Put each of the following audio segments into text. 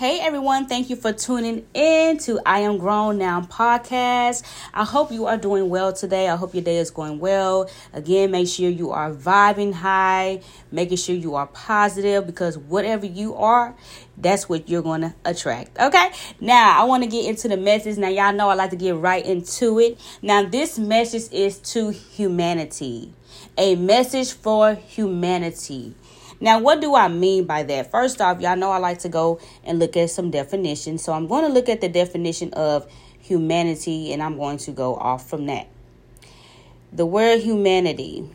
Hey everyone, thank you for tuning in to I Am Grown Now podcast. I hope you are doing well today. I hope your day is going well. Again, make sure you are vibing high, making sure you are positive because whatever you are, that's what you're going to attract. Okay? Now, I want to get into the message. Now, y'all know I like to get right into it. Now, this message is to humanity. A message for humanity. Now, what do I mean by that? First off, y'all know I like to go and look at some definitions. So I'm going to look at the definition of humanity and I'm going to go off from that. The word humanity.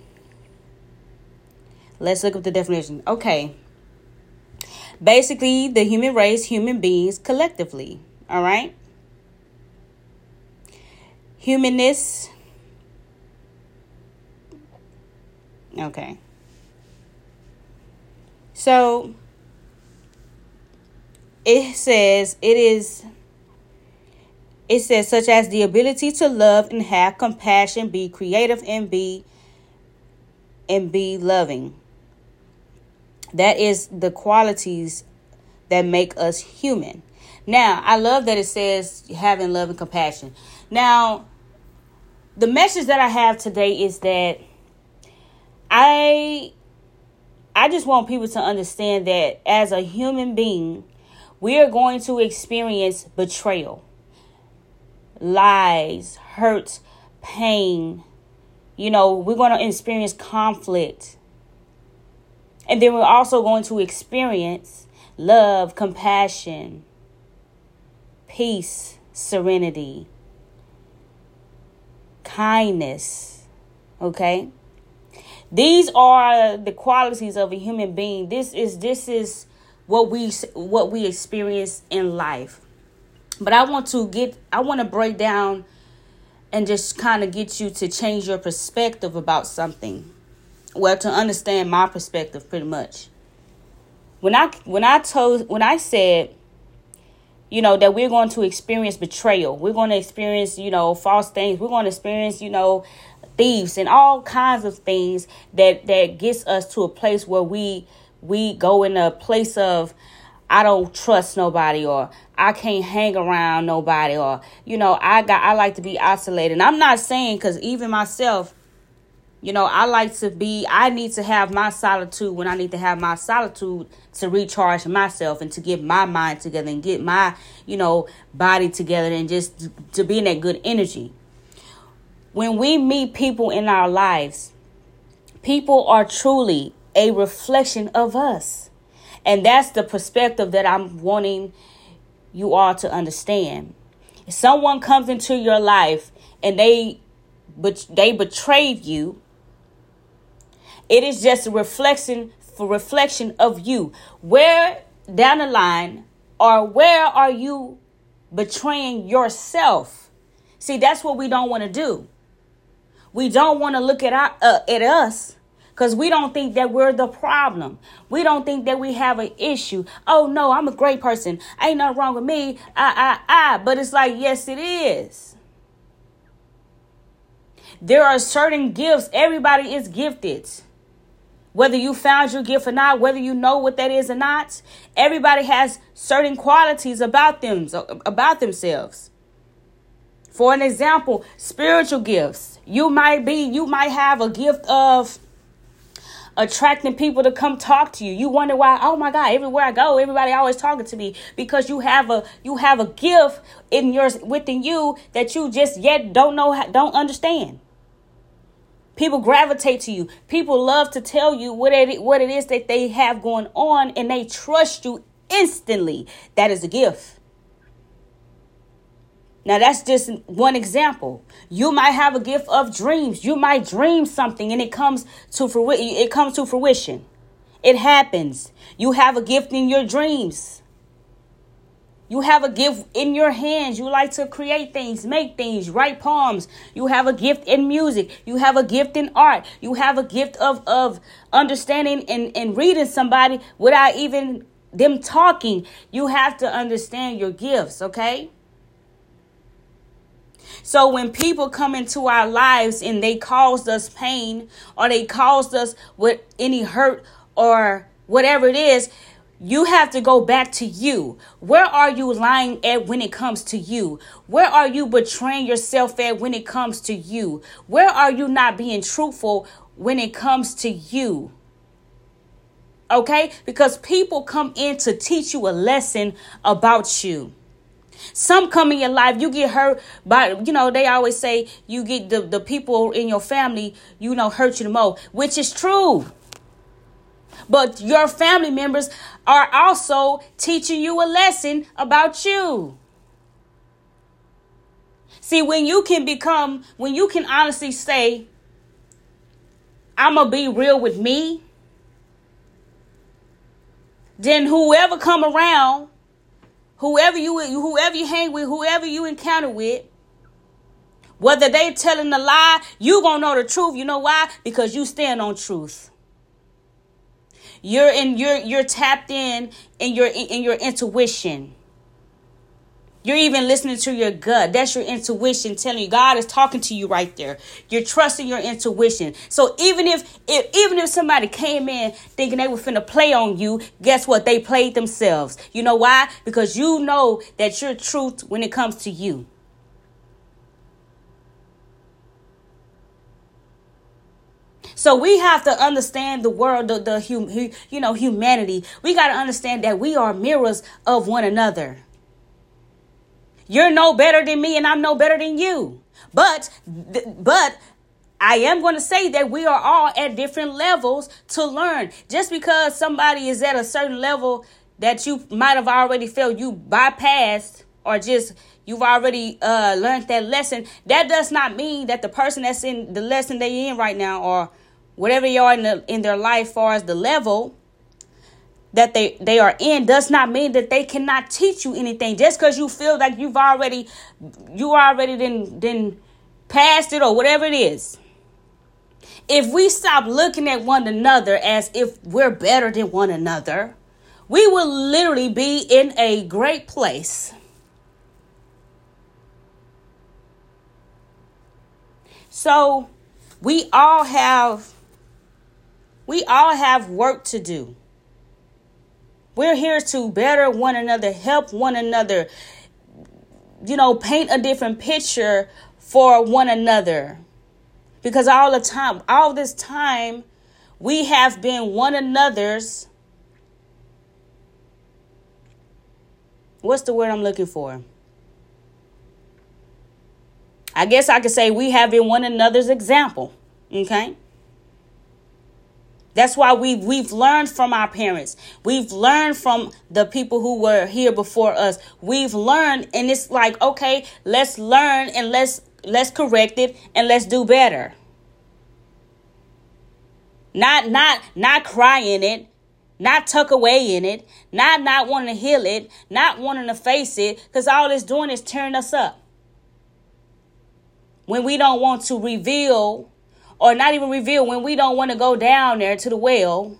Let's look at the definition. Okay. Basically, the human race, human beings collectively. All right. Humanness. Okay. So it says it is it says such as the ability to love and have compassion, be creative and be and be loving. That is the qualities that make us human. Now, I love that it says having love and compassion. Now, the message that I have today is that I I just want people to understand that as a human being, we are going to experience betrayal, lies, hurt, pain. You know, we're going to experience conflict. And then we're also going to experience love, compassion, peace, serenity, kindness. Okay? These are the qualities of a human being. This is this is what we what we experience in life. But I want to get I want to break down and just kind of get you to change your perspective about something. Well, to understand my perspective pretty much. When I when I told when I said you know that we're going to experience betrayal we're going to experience you know false things we're going to experience you know thieves and all kinds of things that that gets us to a place where we we go in a place of I don't trust nobody or I can't hang around nobody or you know I got I like to be isolated. And I'm not saying cuz even myself you know, I like to be, I need to have my solitude when I need to have my solitude to recharge myself and to get my mind together and get my, you know, body together and just to be in that good energy when we meet people in our lives, people are truly a reflection of us. And that's the perspective that I'm wanting you all to understand. If someone comes into your life and they but they betrayed you, it is just a reflection for reflection of you. Where down the line or where are you betraying yourself? See, that's what we don't want to do. We don't want to look at our uh, at us because we don't think that we're the problem. We don't think that we have an issue. Oh no, I'm a great person. Ain't nothing wrong with me. I I I. But it's like yes, it is. There are certain gifts. Everybody is gifted. Whether you found your gift or not, whether you know what that is or not, everybody has certain qualities about them about themselves. For an example, spiritual gifts. You might be, you might have a gift of attracting people to come talk to you. You wonder why, oh my God, everywhere I go, everybody always talking to me because you have a you have a gift in yours within you that you just yet don't know don't understand. People gravitate to you. People love to tell you what it what it is that they have going on and they trust you instantly. That is a gift. Now that's just one example. You might have a gift of dreams. You might dream something and it comes to fruition. It comes to fruition. It happens. You have a gift in your dreams. You have a gift in your hands. You like to create things, make things, write poems. You have a gift in music. You have a gift in art. You have a gift of, of understanding and, and reading somebody without even them talking. You have to understand your gifts, okay? So when people come into our lives and they caused us pain or they caused us with any hurt or whatever it is, you have to go back to you. Where are you lying at when it comes to you? Where are you betraying yourself at when it comes to you? Where are you not being truthful when it comes to you? Okay? Because people come in to teach you a lesson about you. Some come in your life, you get hurt by, you know, they always say you get the, the people in your family, you know, hurt you the most, which is true. But your family members are also teaching you a lesson about you. See, when you can become, when you can honestly say, I'm going to be real with me, then whoever come around, whoever you whoever you hang with, whoever you encounter with, whether they telling a lie, you gonna know the truth. You know why? Because you stand on truth. You're in you're you're tapped in in your in your intuition. You're even listening to your gut. That's your intuition telling you God is talking to you right there. You're trusting your intuition. So even if, if even if somebody came in thinking they were finna play on you, guess what? They played themselves. You know why? Because you know that you're truth when it comes to you. So we have to understand the world, the, the hum, you know, humanity. We got to understand that we are mirrors of one another. You're no better than me and I'm no better than you. But but I am going to say that we are all at different levels to learn. Just because somebody is at a certain level that you might have already felt you bypassed or just you've already uh, learned that lesson, that does not mean that the person that's in the lesson they're in right now or whatever you are in, the, in their life far as the level that they they are in does not mean that they cannot teach you anything. Just because you feel like you've already you already then then passed it or whatever it is. If we stop looking at one another as if we're better than one another we will literally be in a great place. So we all have we all have work to do we're here to better one another, help one another, you know, paint a different picture for one another. Because all the time, all this time, we have been one another's. What's the word I'm looking for? I guess I could say we have been one another's example. Okay? That's why we've we've learned from our parents. We've learned from the people who were here before us. We've learned and it's like, okay, let's learn and let's let's correct it and let's do better. Not not not cry in it, not tuck away in it, not not wanting to heal it, not wanting to face it, because all it's doing is tearing us up. When we don't want to reveal or not even reveal when we don't want to go down there to the well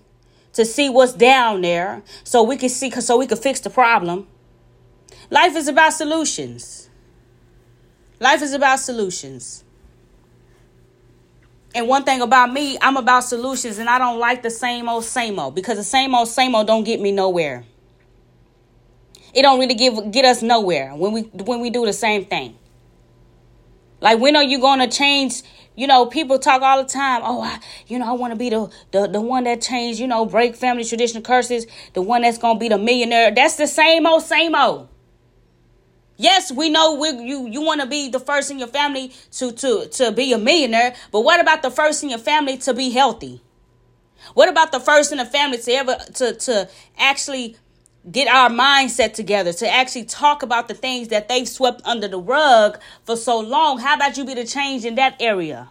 to see what's down there so we can see so we can fix the problem. Life is about solutions. Life is about solutions. And one thing about me, I'm about solutions and I don't like the same old same old because the same old same old don't get me nowhere. It don't really give get us nowhere when we when we do the same thing. Like when are you going to change you know, people talk all the time. Oh, I, you know, I want to be the, the the one that changed. You know, break family traditional curses. The one that's gonna be the millionaire. That's the same old, same old. Yes, we know we, you you want to be the first in your family to to to be a millionaire, but what about the first in your family to be healthy? What about the first in the family to ever to to actually get our mindset together to actually talk about the things that they've swept under the rug for so long. How about you be the change in that area?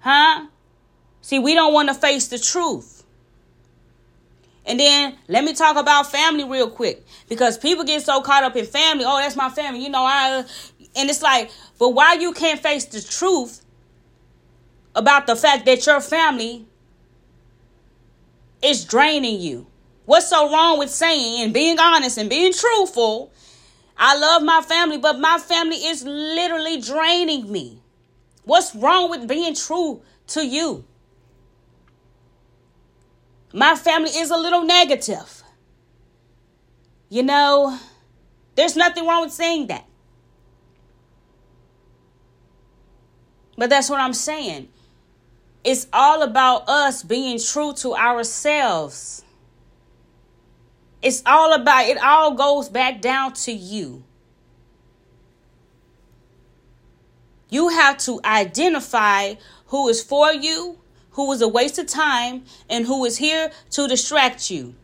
Huh? See, we don't want to face the truth. And then let me talk about family real quick because people get so caught up in family. Oh, that's my family. You know, I and it's like, but why you can't face the truth about the fact that your family is draining you? What's so wrong with saying and being honest and being truthful? I love my family, but my family is literally draining me. What's wrong with being true to you? my family is a little negative. You know, there's nothing wrong with saying that. But that's what I'm saying. It's all about us being true to ourselves. It's all about, it all goes back down to you. You have to identify who is for you, who is a waste of time, and who is here to distract you.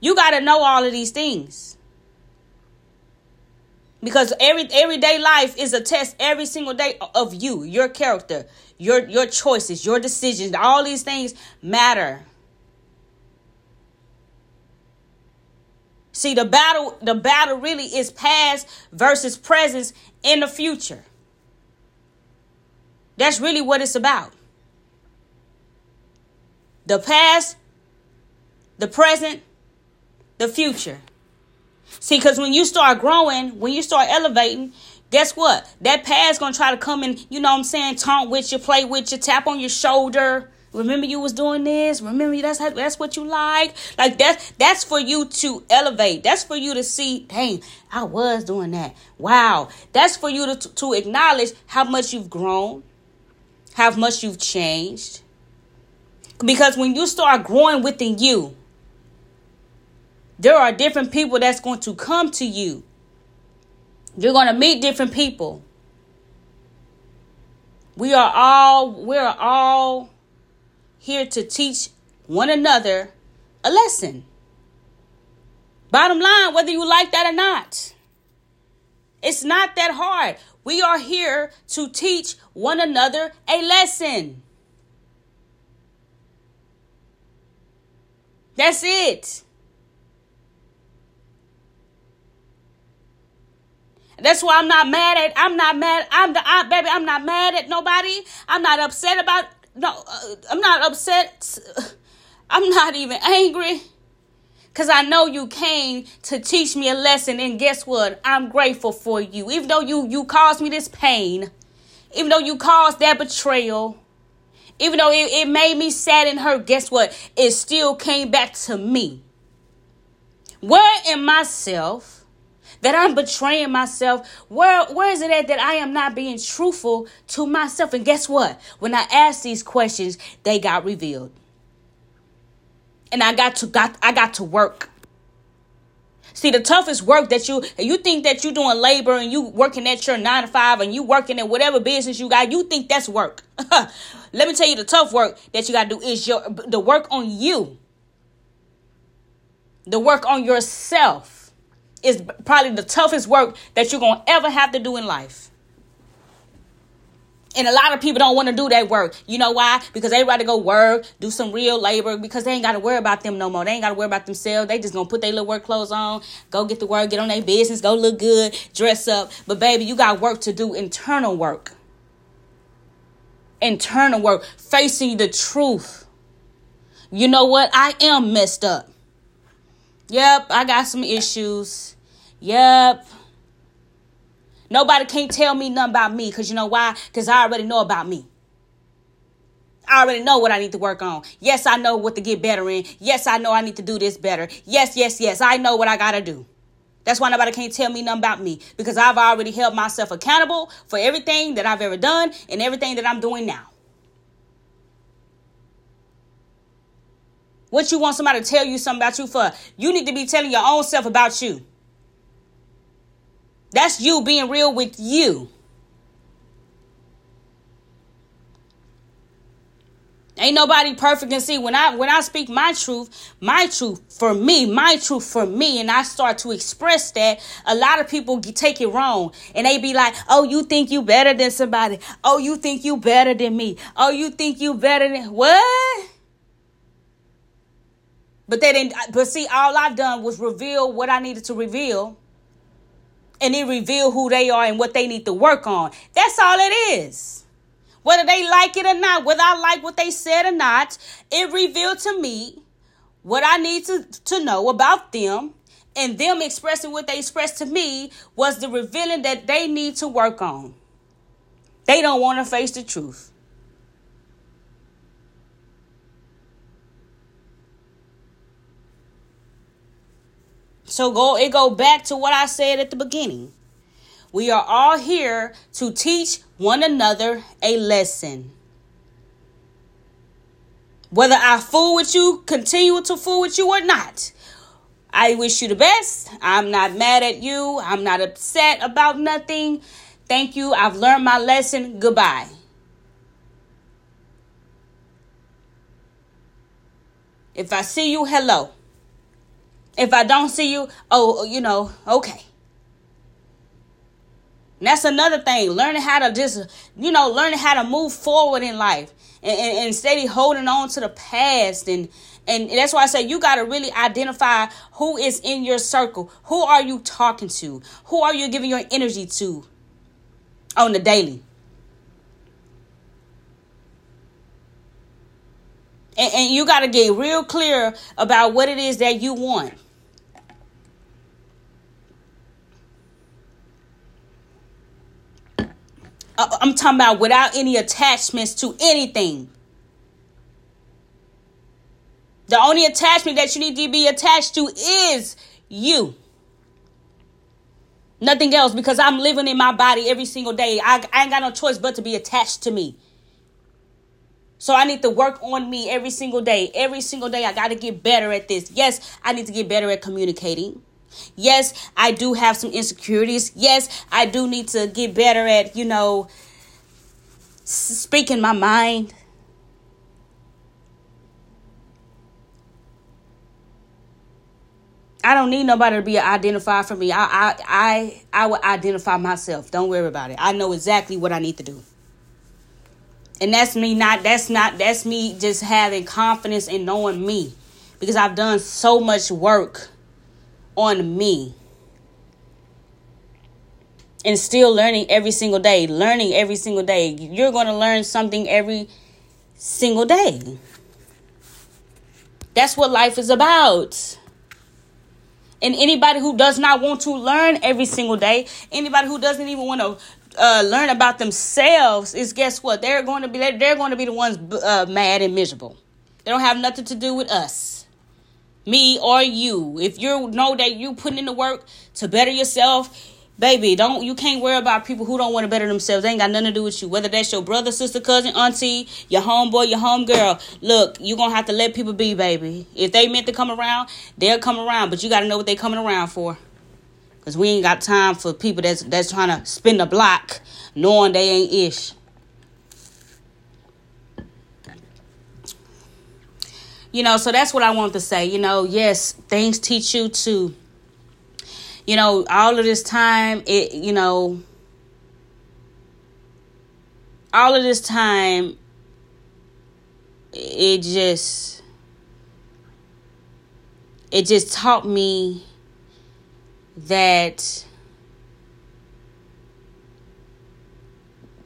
You got to know all of these things. Because every everyday life is a test every single day of you, your character, your your choices, your decisions. All these things matter. See, the battle the battle really is past versus presence in the future. That's really what it's about. The past, the present, the future. See, because when you start growing, when you start elevating, guess what? That past gonna try to come and, you know what I'm saying, taunt with you, play with you, tap on your shoulder. Remember you was doing this. Remember that's how, that's what you like. Like that's that's for you to elevate. That's for you to see. Dang, I was doing that. Wow. That's for you to to acknowledge how much you've grown, how much you've changed. Because when you start growing within you, there are different people that's going to come to you. You're going to meet different people. We are all we are all here to teach one another a lesson. Bottom line, whether you like that or not, it's not that hard. We are here to teach one another a lesson. That's it. That's why I'm not mad at. I'm not mad. I'm the I, baby. I'm not mad at nobody. I'm not upset about. No, uh, I'm not upset. I'm not even angry. Cause I know you came to teach me a lesson, and guess what? I'm grateful for you. Even though you you caused me this pain, even though you caused that betrayal, even though it, it made me sad and hurt, guess what? It still came back to me. Where in myself that I'm betraying myself? Where where is it at that I am not being truthful to myself? And guess what? When I asked these questions, they got revealed. And I got to got I got to work. See, the toughest work that you you think that you're doing labor and you working at your nine to five and you working at whatever business you got, you think that's work. Let me tell you, the tough work that you got to do is your the work on you, the work on yourself is probably the toughest work that you're going to ever have to do in life. And a lot of people don't want to do that work. You know why? Because they rather go work, do some real labor, because they ain't got to worry about them no more. They ain't got to worry about themselves. They just to put their little work clothes on, go get the work, get on their business, go look good, dress up. But baby, you got work to do, internal work. Internal work, facing the truth. You know what? I am messed up. Yep, I got some issues. Yep. Nobody can't tell me nothing about me because you know why? Because I already know about me. I already know what I need to work on. Yes, I know what to get better in. Yes, I know I need to do this better. Yes, yes, yes. I know what I got to do. That's why nobody can't tell me nothing about me because I've already held myself accountable for everything that I've ever done and everything that I'm doing now. What you want somebody to tell you something about you for? You need to be telling your own self about you. That's you being real with you. Ain't nobody perfect and see when I when I speak my truth, my truth for me, my truth for me, and I start to express that, a lot of people take it wrong and they be like, "Oh, you think you better than somebody? Oh, you think you better than me? Oh, you think you better than what?" But they didn't. But see, all I've done was reveal what I needed to reveal, and it reveal who they are and what they need to work on. That's all it is. Whether they like it or not, whether I like what they said or not, it revealed to me what I need to, to know about them. And them expressing what they expressed to me was the revealing that they need to work on. They don't want to face the truth. So go it go back to what I said at the beginning. We are all here to teach one another a lesson. Whether I fool with you, continue to fool with you or not. I wish you the best. I'm not mad at you. I'm not upset about nothing. Thank you. I've learned my lesson. Goodbye. If I see you, hello. If I don't see you, oh, you know, okay. And that's another thing. Learning how to just, you know, learning how to move forward in life and, and, and steady holding on to the past. And, and that's why I say you got to really identify who is in your circle. Who are you talking to? Who are you giving your energy to on the daily? And, and you got to get real clear about what it is that you want. Uh, I'm talking about without any attachments to anything. The only attachment that you need to be attached to is you. Nothing else because I'm living in my body every single day. I, I ain't got no choice but to be attached to me. So I need to work on me every single day. Every single day, I got to get better at this. Yes, I need to get better at communicating. Yes, I do have some insecurities. Yes, I do need to get better at, you know, speaking my mind. I don't need nobody to be identified for me. I I I I will identify myself. Don't worry about it. I know exactly what I need to do. And that's me not that's not that's me just having confidence in knowing me because I've done so much work on me. And still learning every single day, learning every single day. You're going to learn something every single day. That's what life is about. And anybody who does not want to learn every single day, anybody who doesn't even want to uh, learn about themselves, is guess what? They're going to be they're, going to be the ones uh, mad and miserable. They don't have nothing to do with us me or you. If you know that you putting in the work to better yourself, baby, don't you can't worry about people who don't want to better themselves. They ain't got nothing to do with you. Whether that's your brother, sister, cousin, auntie, your homeboy, your homegirl. Look, you're gonna have to let people be, baby. If they meant to come around, they'll come around. But you gotta know what they coming around for. Cause we ain't got time for people that's that's trying to spin the block knowing they ain't ish. You know, so that's what I want to say. You know, yes, things teach you to, you know, all of this time, it, you know, all of this time, it just, it just taught me that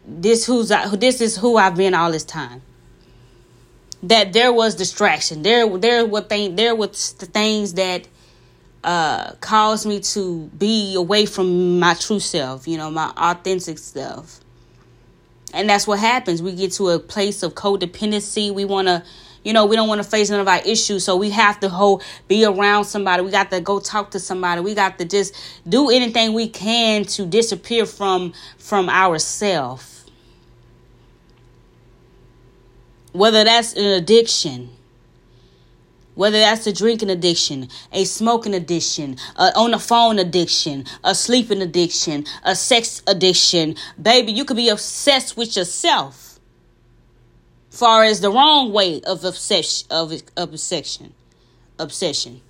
this who's this is who I've been all this time that there was distraction. There, there were thing, there was the things that uh caused me to be away from my true self. You know, my authentic self. And that's what happens. We get to a place of codependency. We want to, you know, we don't want to face none of our issues. So we have to hold, be around somebody. We got to go talk to somebody. We got to just do anything we can to disappear from from ourself whether that's an addiction whether that's a drinking addiction, a smoking addiction, a on the phone addiction, a sleeping addiction, a sex addiction, baby, you could be obsessed with yourself. Far as the wrong way of obsession of, of obsession, obsession,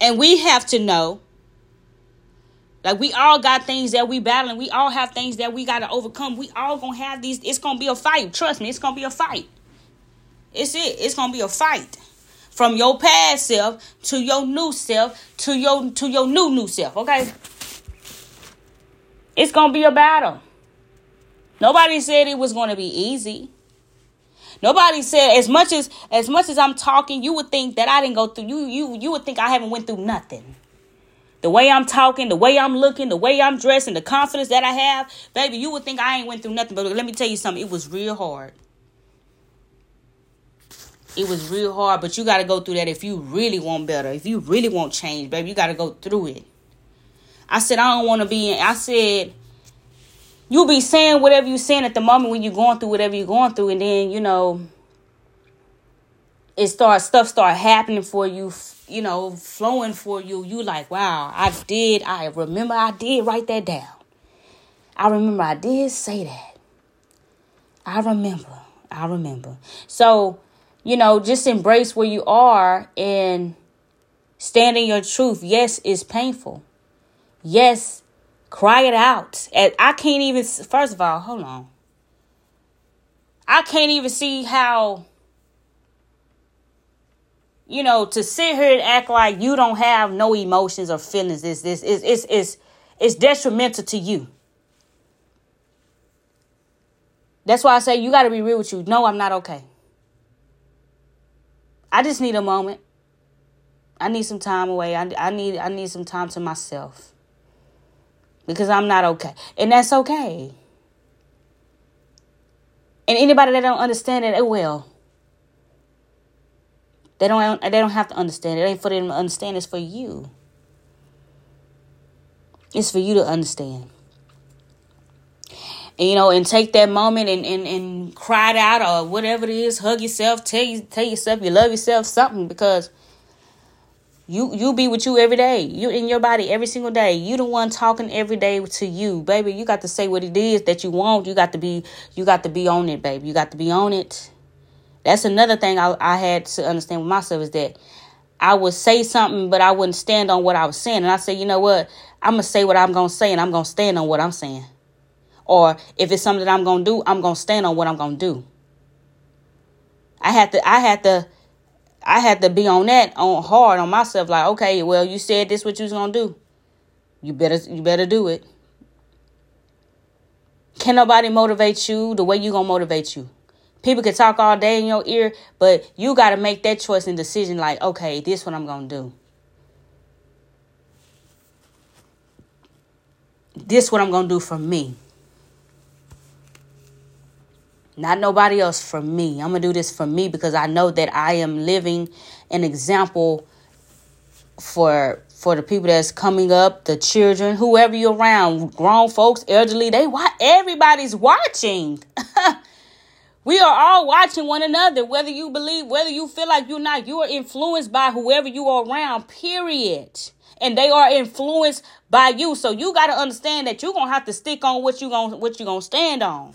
and we have to know like we all got things that we battling. We all have things that we got to overcome. We all gonna have these. It's gonna be a fight. Trust me, it's gonna be a fight. It's it. It's gonna be a fight from your past self to your new self to your to your new new self. Okay. It's gonna be a battle. Nobody said it was gonna be easy. Nobody said as much as as much as I'm talking, you would think that I didn't go through. You you you would think I haven't went through nothing the way I'm talking, the way I'm looking, the way I'm dressing, the confidence that I have, baby, you would think I ain't went through nothing. But let me tell you something, it was real hard. It was real hard, but you got to go through that if you really want better. If you really want change, baby, you got to go through it. I said, I don't want to be in. I said, you'll be saying whatever you're saying at the moment when you're going through whatever you're going through, and then, you know, it starts, stuff start happening for you, you know, flowing for you. You like, wow, I did. I remember I did write that down. I remember I did say that. I remember. I remember. So, you know, just embrace where you are and stand in your truth. Yes, it's painful. Yes, cry it out. And I can't even, first of all, hold on. I can't even see how, you know, to sit here and act like you don't have no emotions or feelings is this is it's it's it's detrimental to you. That's why I say you got to be real with you. No, I'm not okay. I just need a moment. I need some time away. I, I need I need some time to myself. Because I'm not okay. And that's okay. And anybody that don't understand it, it will. They don't they don't have to understand it. Ain't for them to understand, it's for you. It's for you to understand and, you know, and take that moment and, and, and cry it out or whatever it is, hug yourself, tell you tell yourself you love yourself, something because you you be with you every day. You in your body every single day. You the one talking every day to you, baby. You got to say what it is that you want. You got to be you got to be on it, baby. You got to be on it. That's another thing I, I had to understand with myself is that I would say something, but I wouldn't stand on what I was saying. And I say, you know what? I'm gonna say what I'm gonna say, and I'm gonna stand on what I'm saying. Or if it's something that I'm going to do, I'm going to stand on what I'm going to do. I had to I had to I had to be on that on hard on myself like, okay, well, you said this what you was going to do. You better you better do it. Can nobody motivate you the way you going to motivate you? People can talk all day in your ear, but you got to make that choice and decision like, okay, this is what I'm going to do. This is what I'm going to do for me. Not nobody else for me. I'm going to do this for me because I know that I am living an example for for the people that's coming up, the children, whoever you're around, grown folks, elderly, they watch everybody's watching. we are all watching one another, whether you believe, whether you feel like you're not, you are influenced by whoever you are around, period. And they are influenced by you. So you gotta understand that you're gonna have to stick on what you're gonna what you're gonna stand on.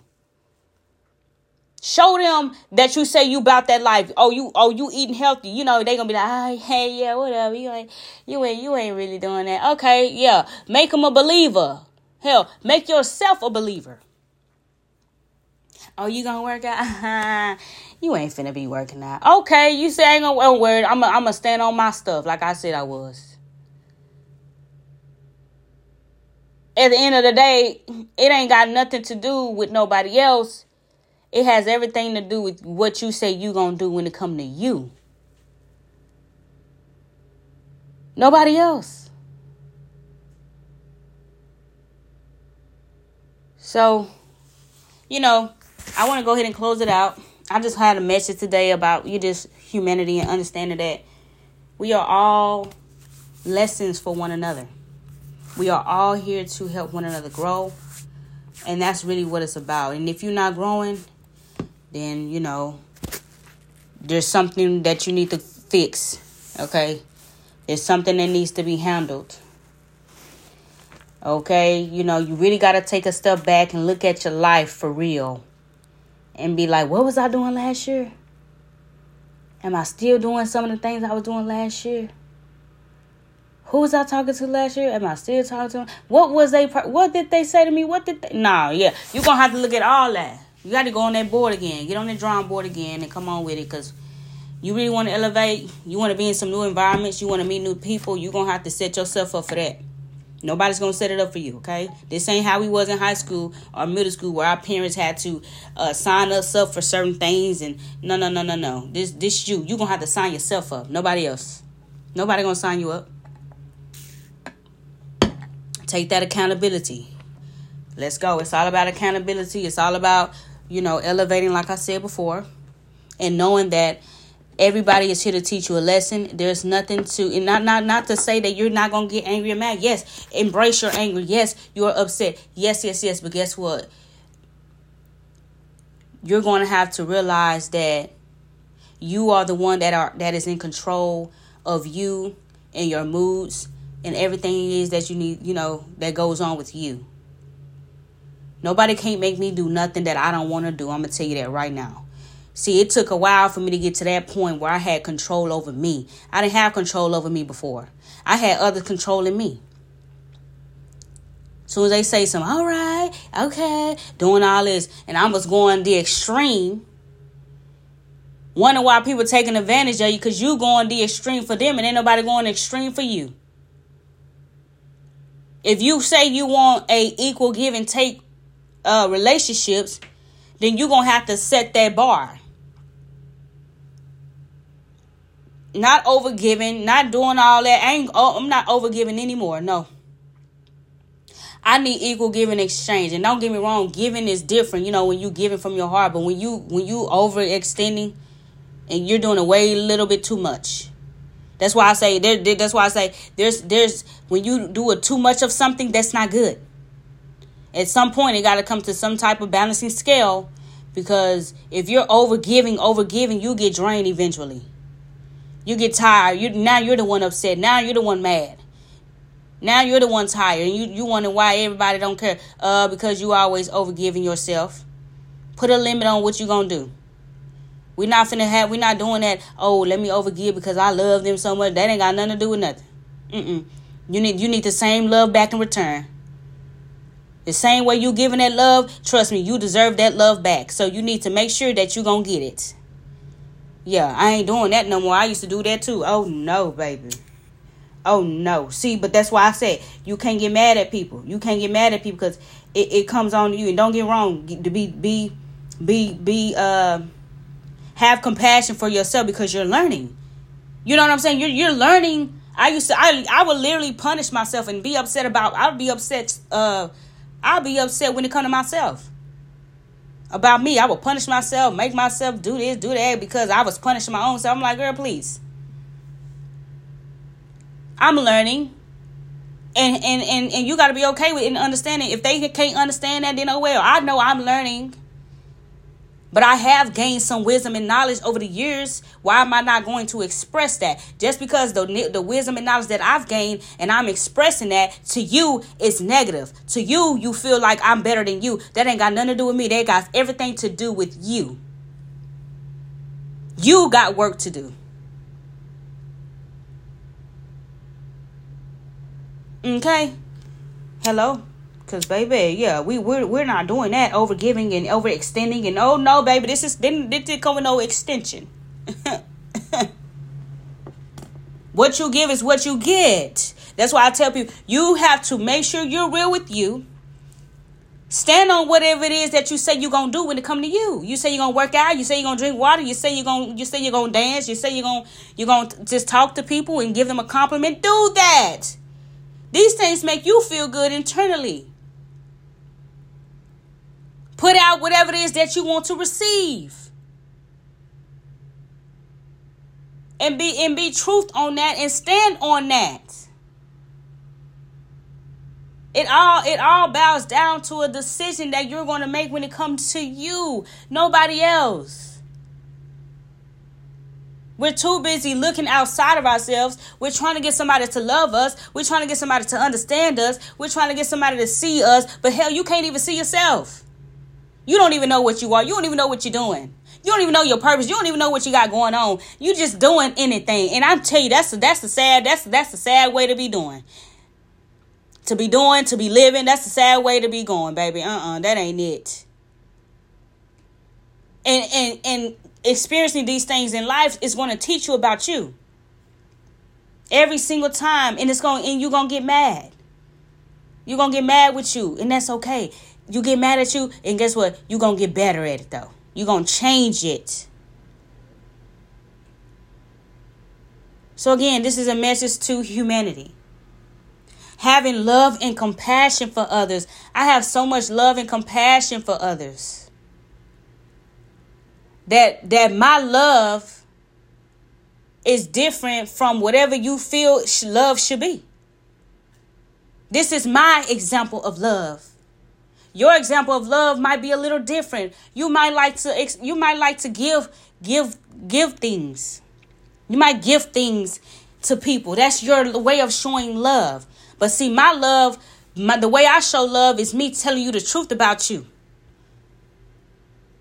Show them that you say you about that life. Oh, you oh you eating healthy. You know they gonna be like, oh, hey yeah, whatever. You ain't you ain't you ain't really doing that. Okay, yeah. Make them a believer. Hell, make yourself a believer. Oh, you gonna work out? you ain't finna be working out. Okay, you say I ain't gonna. I'm I'm gonna stand on my stuff like I said I was. At the end of the day, it ain't got nothing to do with nobody else it has everything to do with what you say you gonna do when it come to you. Nobody else. So, you know, I want to go ahead and close it out. I just had a message today about you just humanity and understanding that we are all lessons for one another. We are all here to help one another grow. And that's really what it's about. And if you're not growing, then you know there's something that you need to fix. Okay? There's something that needs to be handled. Okay? You know, you really got to take a step back and look at your life for real. And be like, what was I doing last year? Am I still doing some of the things I was doing last year? Who was I talking to last year? Am I still talking to them? What was they? What did they say to me? What did they? Nah, yeah, you gonna have to look at all that. You got to go on that board again. Get on that drawing board again and come on with it because you really want to elevate. You want to be in some new environments. You want to meet new people. You're going to have to set yourself up for that. Nobody's to set it up for you, okay? This ain't how we was in high school or middle school where our parents had to uh, sign us up for certain things and no, no, no, no, no. This, this you. You're going to have to sign yourself up. Nobody else. Nobody to sign you up. Take that accountability. Let's go. It's all about accountability. It's all about you know, elevating, like I said before, and knowing that Everybody is here to teach you a lesson. There's nothing to and not not not to say that you're not gonna get angry or mad. Yes, embrace your anger. Yes, you're upset. Yes, yes, yes. But guess what? You're gonna have to realize that you are the one that are that is in control of you and your moods and everything is that you need, you know, that goes on with you. Nobody can't make me do nothing that I don't want to do. I'm gonna tell you that right now. See, it took a while for me to get to that point where I had control over me. I didn't have control over me before. I had others controlling me. Soon as they say something, all right, okay, doing all this, and I was going the extreme. Wondering why people taking advantage of you because you going the extreme for them and ain't nobody going extreme for you. If you say you want a equal give and take uh, relationships, then you're gonna have to set that bar. Not over giving, not doing all that. I ain't, oh, I'm not over giving anymore. No. I need equal giving exchange. And don't get me wrong, giving is different, you know, when you giving from your heart, but when you when you overextending and you're doing a way a little bit too much. That's why I say there, that's why I say there's there's when you do a too much of something that's not good. At some point it got to come to some type of balancing scale because if you're over giving, over giving, you get drained eventually. You get tired. You now you're the one upset. Now you're the one mad. Now you're the one tired, and you you wonder why everybody don't care. Uh, because you always overgiving yourself. Put a limit on what you gonna do. We're not finna have. We're not doing that. Oh, let me overgive because I love them so much. That ain't got nothing to do with nothing. Mm-mm. You need you need the same love back in return. The same way you giving that love, trust me, you deserve that love back. So you need to make sure that you gonna get it. Yeah, I ain't doing that no more. I used to do that too. Oh no, baby. Oh no. See, but that's why I said you can't get mad at people. You can't get mad at people because it, it comes on you. And don't get wrong, to be be be be uh have compassion for yourself because you're learning. You know what I'm saying? You're you're learning. I used to I I would literally punish myself and be upset about I'd be upset uh I'll be upset when it come to myself about me. I would punish myself, make myself do this, do that because I was punishing my own self. I'm like, girl, please. I'm learning. And and and, and you gotta be okay with it and understanding. If they can't understand that, then oh well. I know I'm learning. But I have gained some wisdom and knowledge over the years. Why am I not going to express that? Just because the, the wisdom and knowledge that I've gained and I'm expressing that to you is negative. To you, you feel like I'm better than you. That ain't got nothing to do with me. That got everything to do with you. You got work to do. Okay? Hello? Cause baby, yeah, we we're we're not doing that over giving and over extending and oh no, baby, this is didn't didn't come with no extension. what you give is what you get. That's why I tell people you have to make sure you're real with you. Stand on whatever it is that you say you're gonna do when it come to you. You say you're gonna work out. You say you're gonna drink water. You say you're gonna you say you're gonna dance. You say you're gonna you're gonna just talk to people and give them a compliment. Do that. These things make you feel good internally. Put out whatever it is that you want to receive. And be and be truth on that and stand on that. It all it all bows down to a decision that you're going to make when it comes to you, nobody else. We're too busy looking outside of ourselves. We're trying to get somebody to love us. We're trying to get somebody to understand us. We're trying to get somebody to see us. But hell, you can't even see yourself. You don't even know what you are. You don't even know what you're doing. You don't even know your purpose. You don't even know what you got going on. You just doing anything. And I tell you, that's that's the sad that's that's the sad way to be doing. To be doing, to be living, that's the sad way to be going, baby. Uh-uh, that ain't it. And and and experiencing these things in life is going to teach you about you. Every single time, and it's going and you're gonna get mad. You're gonna get mad with you, and that's okay you get mad at you, and guess what? You're going to get better at it, though. You're going to change it. So, again, this is a message to humanity. Having love and compassion for others. I have so much love and compassion for others. That that my love is different from whatever you feel love should be. This is my example of love. Your example of love might be a little different. You might like to you might like to give give give things. You might give things to people. That's your way of showing love. But see, my love, my, the way I show love is me telling you the truth about you.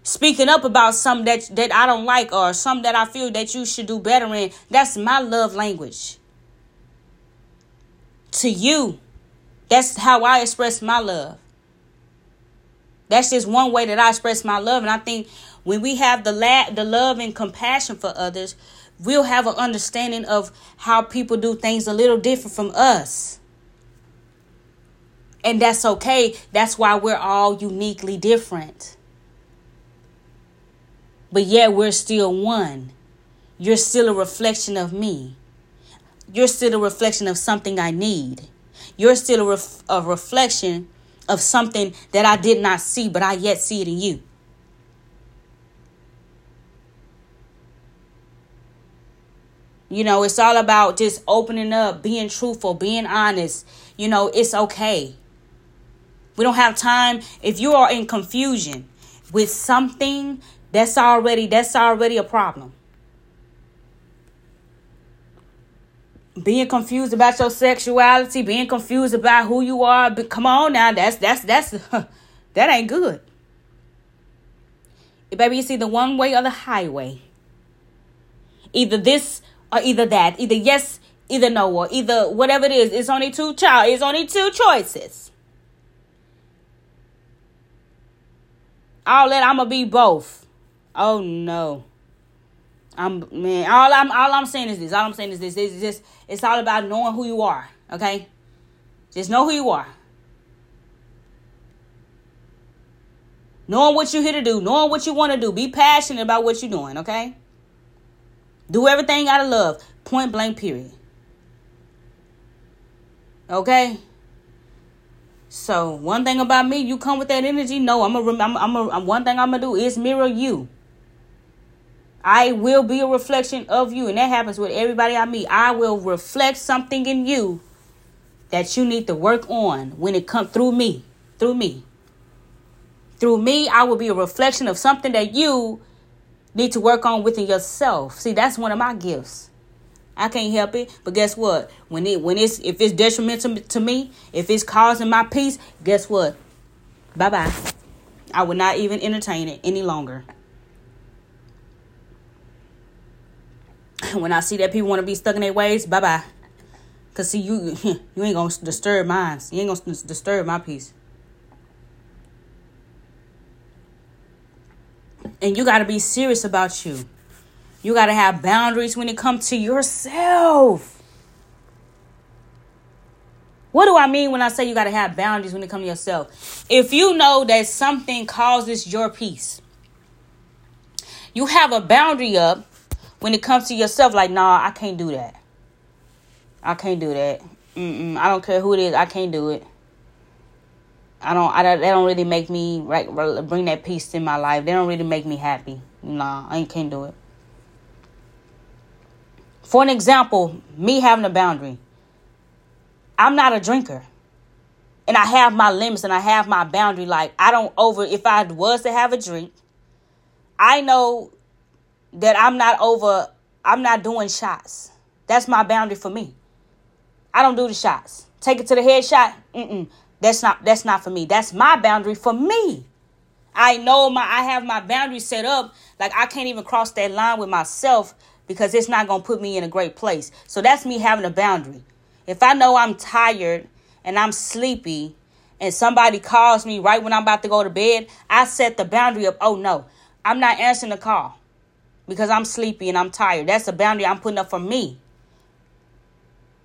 Speaking up about something that, that I don't like or something that I feel that you should do better in. That's my love language. To you, that's how I express my love. That's just one way that I express my love. And I think when we have the la- the love and compassion for others, we'll have an understanding of how people do things a little different from us. And that's okay. That's why we're all uniquely different. But yet we're still one. You're still a reflection of me. You're still a reflection of something I need. You're still a, ref- a reflection of something that I did not see, but I yet see it in you. You know, it's all about just opening up, being truthful, being honest. You know, it's okay. We don't have time. If you are in confusion with something, that's already that's already a problem. Being confused about your sexuality, being confused about who you are, but come on now, that's that's that's that ain't good. Baby, you see the one way or the highway. Either this or either that. Either yes, either no, or either whatever it is. It's only two child. It's only two choices. All that I'm gonna be both. Oh no. I'm man. All I'm all I'm saying is this. All I'm saying is this. It's just it's all about knowing who you are. Okay. Just know who you are. Knowing what you're here to do, knowing what you want to do. Be passionate about what you're doing, okay? Do everything out of love. Point blank, period. Okay? So, one thing about me, you come with that energy. No, I'm a, I'm, I'm a, one thing I'm to do is mirror you. I will be a reflection of you. And that happens with everybody I meet. I will reflect something in you that you need to work on when it comes through me. Through me. Through me, I will be a reflection of something that you need to work on within yourself. See, that's one of my gifts. I can't help it, but guess what? When it when it's if it's detrimental to me, if it's causing my peace, guess what? Bye bye. I will not even entertain it any longer. When I see that people want to be stuck in their ways, bye bye. Cause see you you ain't gonna disturb mine. You ain't gonna disturb my peace. And you got to be serious about you. You got to have boundaries when it comes to yourself. What do I mean when I say you got to have boundaries when it comes to yourself? If you know that something causes your peace, you have a boundary up when it comes to yourself. Like, nah, I can't do that. I can't do that. Mm-mm, I don't care who it is. I can't do it. I don't, I don't, they don't really make me right, bring that peace in my life. They don't really make me happy. Nah, I can't do it. For an example, me having a boundary. I'm not a drinker. And I have my limits and I have my boundary. Like, I don't over, if I was to have a drink, I know that I'm not over, I'm not doing shots. That's my boundary for me. I don't do the shots. Take it to the head shot. Mm-mm. That's not that's not for me. That's my boundary for me. I know my I have my boundary set up. Like I can't even cross that line with myself because it's not gonna put me in a great place. So that's me having a boundary. If I know I'm tired and I'm sleepy and somebody calls me right when I'm about to go to bed, I set the boundary up. Oh no, I'm not answering the call because I'm sleepy and I'm tired. That's a boundary I'm putting up for me.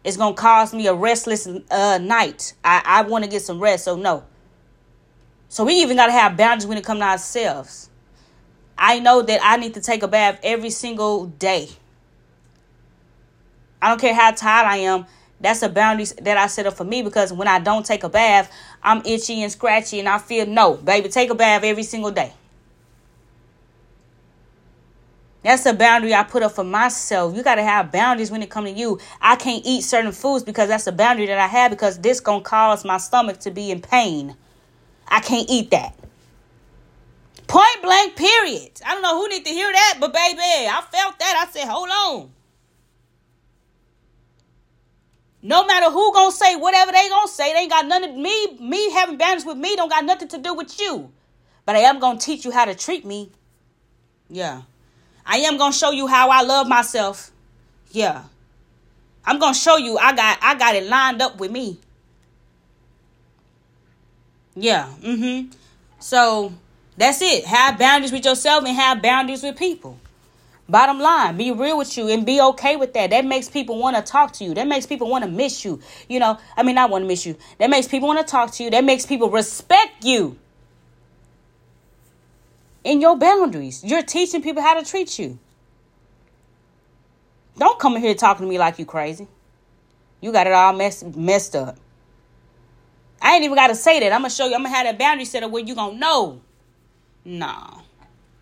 It's gonna cause me a restless uh, night. I, I want to get some rest, so no. So we even gotta have boundaries when it comes to ourselves. I know that I need to take a bath every single day. I don't care how tired I am. That's a boundary that I set up for me because when I don't take a bath, I'm itchy and scratchy and I feel no, baby, take a bath every single day. That's a boundary I put up for myself. You got to have boundaries when it comes to you. I can't eat certain foods because that's a boundary that I have because this going to cause my stomach to be in pain. I can't eat that. Point blank, period. I don't know who need to hear that, but baby, I felt that. I said, hold on. No matter who gonna say whatever they gonna say, they ain't got nothing. Me, me having boundaries with me don't got nothing to do with you. But I am gonna teach you how to treat me. Yeah. I am gonna show you how I love myself. Yeah. I'm gonna show you I got I got it lined up with me. Yeah. Mm-hmm. So that's it. Have boundaries with yourself and have boundaries with people. Bottom line, be real with you and be okay with that. That makes people want to talk to you. That makes people want to miss you. You know, I mean, I want to miss you. That makes people want to talk to you. That makes people respect you in your boundaries. You're teaching people how to treat you. Don't come in here talking to me like you crazy. You got it all messed messed up. I ain't even got to say that. I'm gonna show you. I'm gonna have that boundary set up where you gonna know. Nah,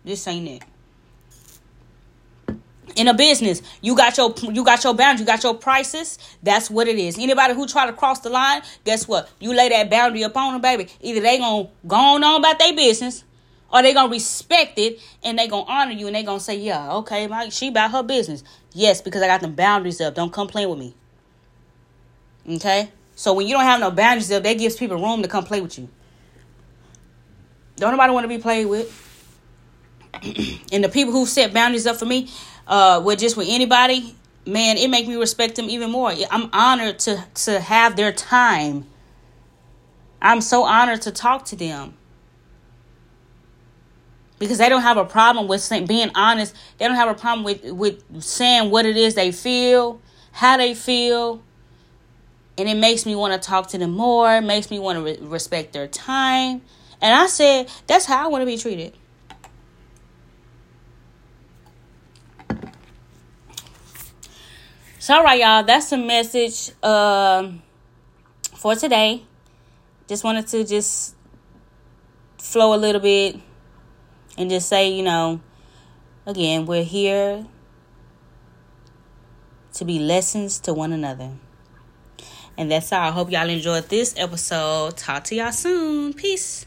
this ain't it in a business you got your you got your boundary you got your prices that's what it is anybody who try to cross the line guess what you lay that boundary upon them baby either they gonna go on about their business or they gonna respect it and they gonna honor you and they gonna say yeah okay my, she about her business. Yes because i got them boundaries up. Don't complain with me. Okay? So when you don't have no boundaries up that gives people room to come play with you. Don't nobody want to be played with. And the people who set boundaries up for me uh, with just with anybody, man, it make me respect them even more. I'm honored to to have their time. I'm so honored to talk to them because they don't have a problem with saying, being honest. They don't have a problem with with saying what it is they feel, how they feel, and it makes me want to talk to them more. It makes me want to re- respect their time. And I said that's how I want to be treated. So, all right, y'all, that's the message um, for today. Just wanted to just flow a little bit and just say, you know, again, we're here to be lessons to one another. And that's all. I hope y'all enjoyed this episode. Talk to y'all soon. Peace.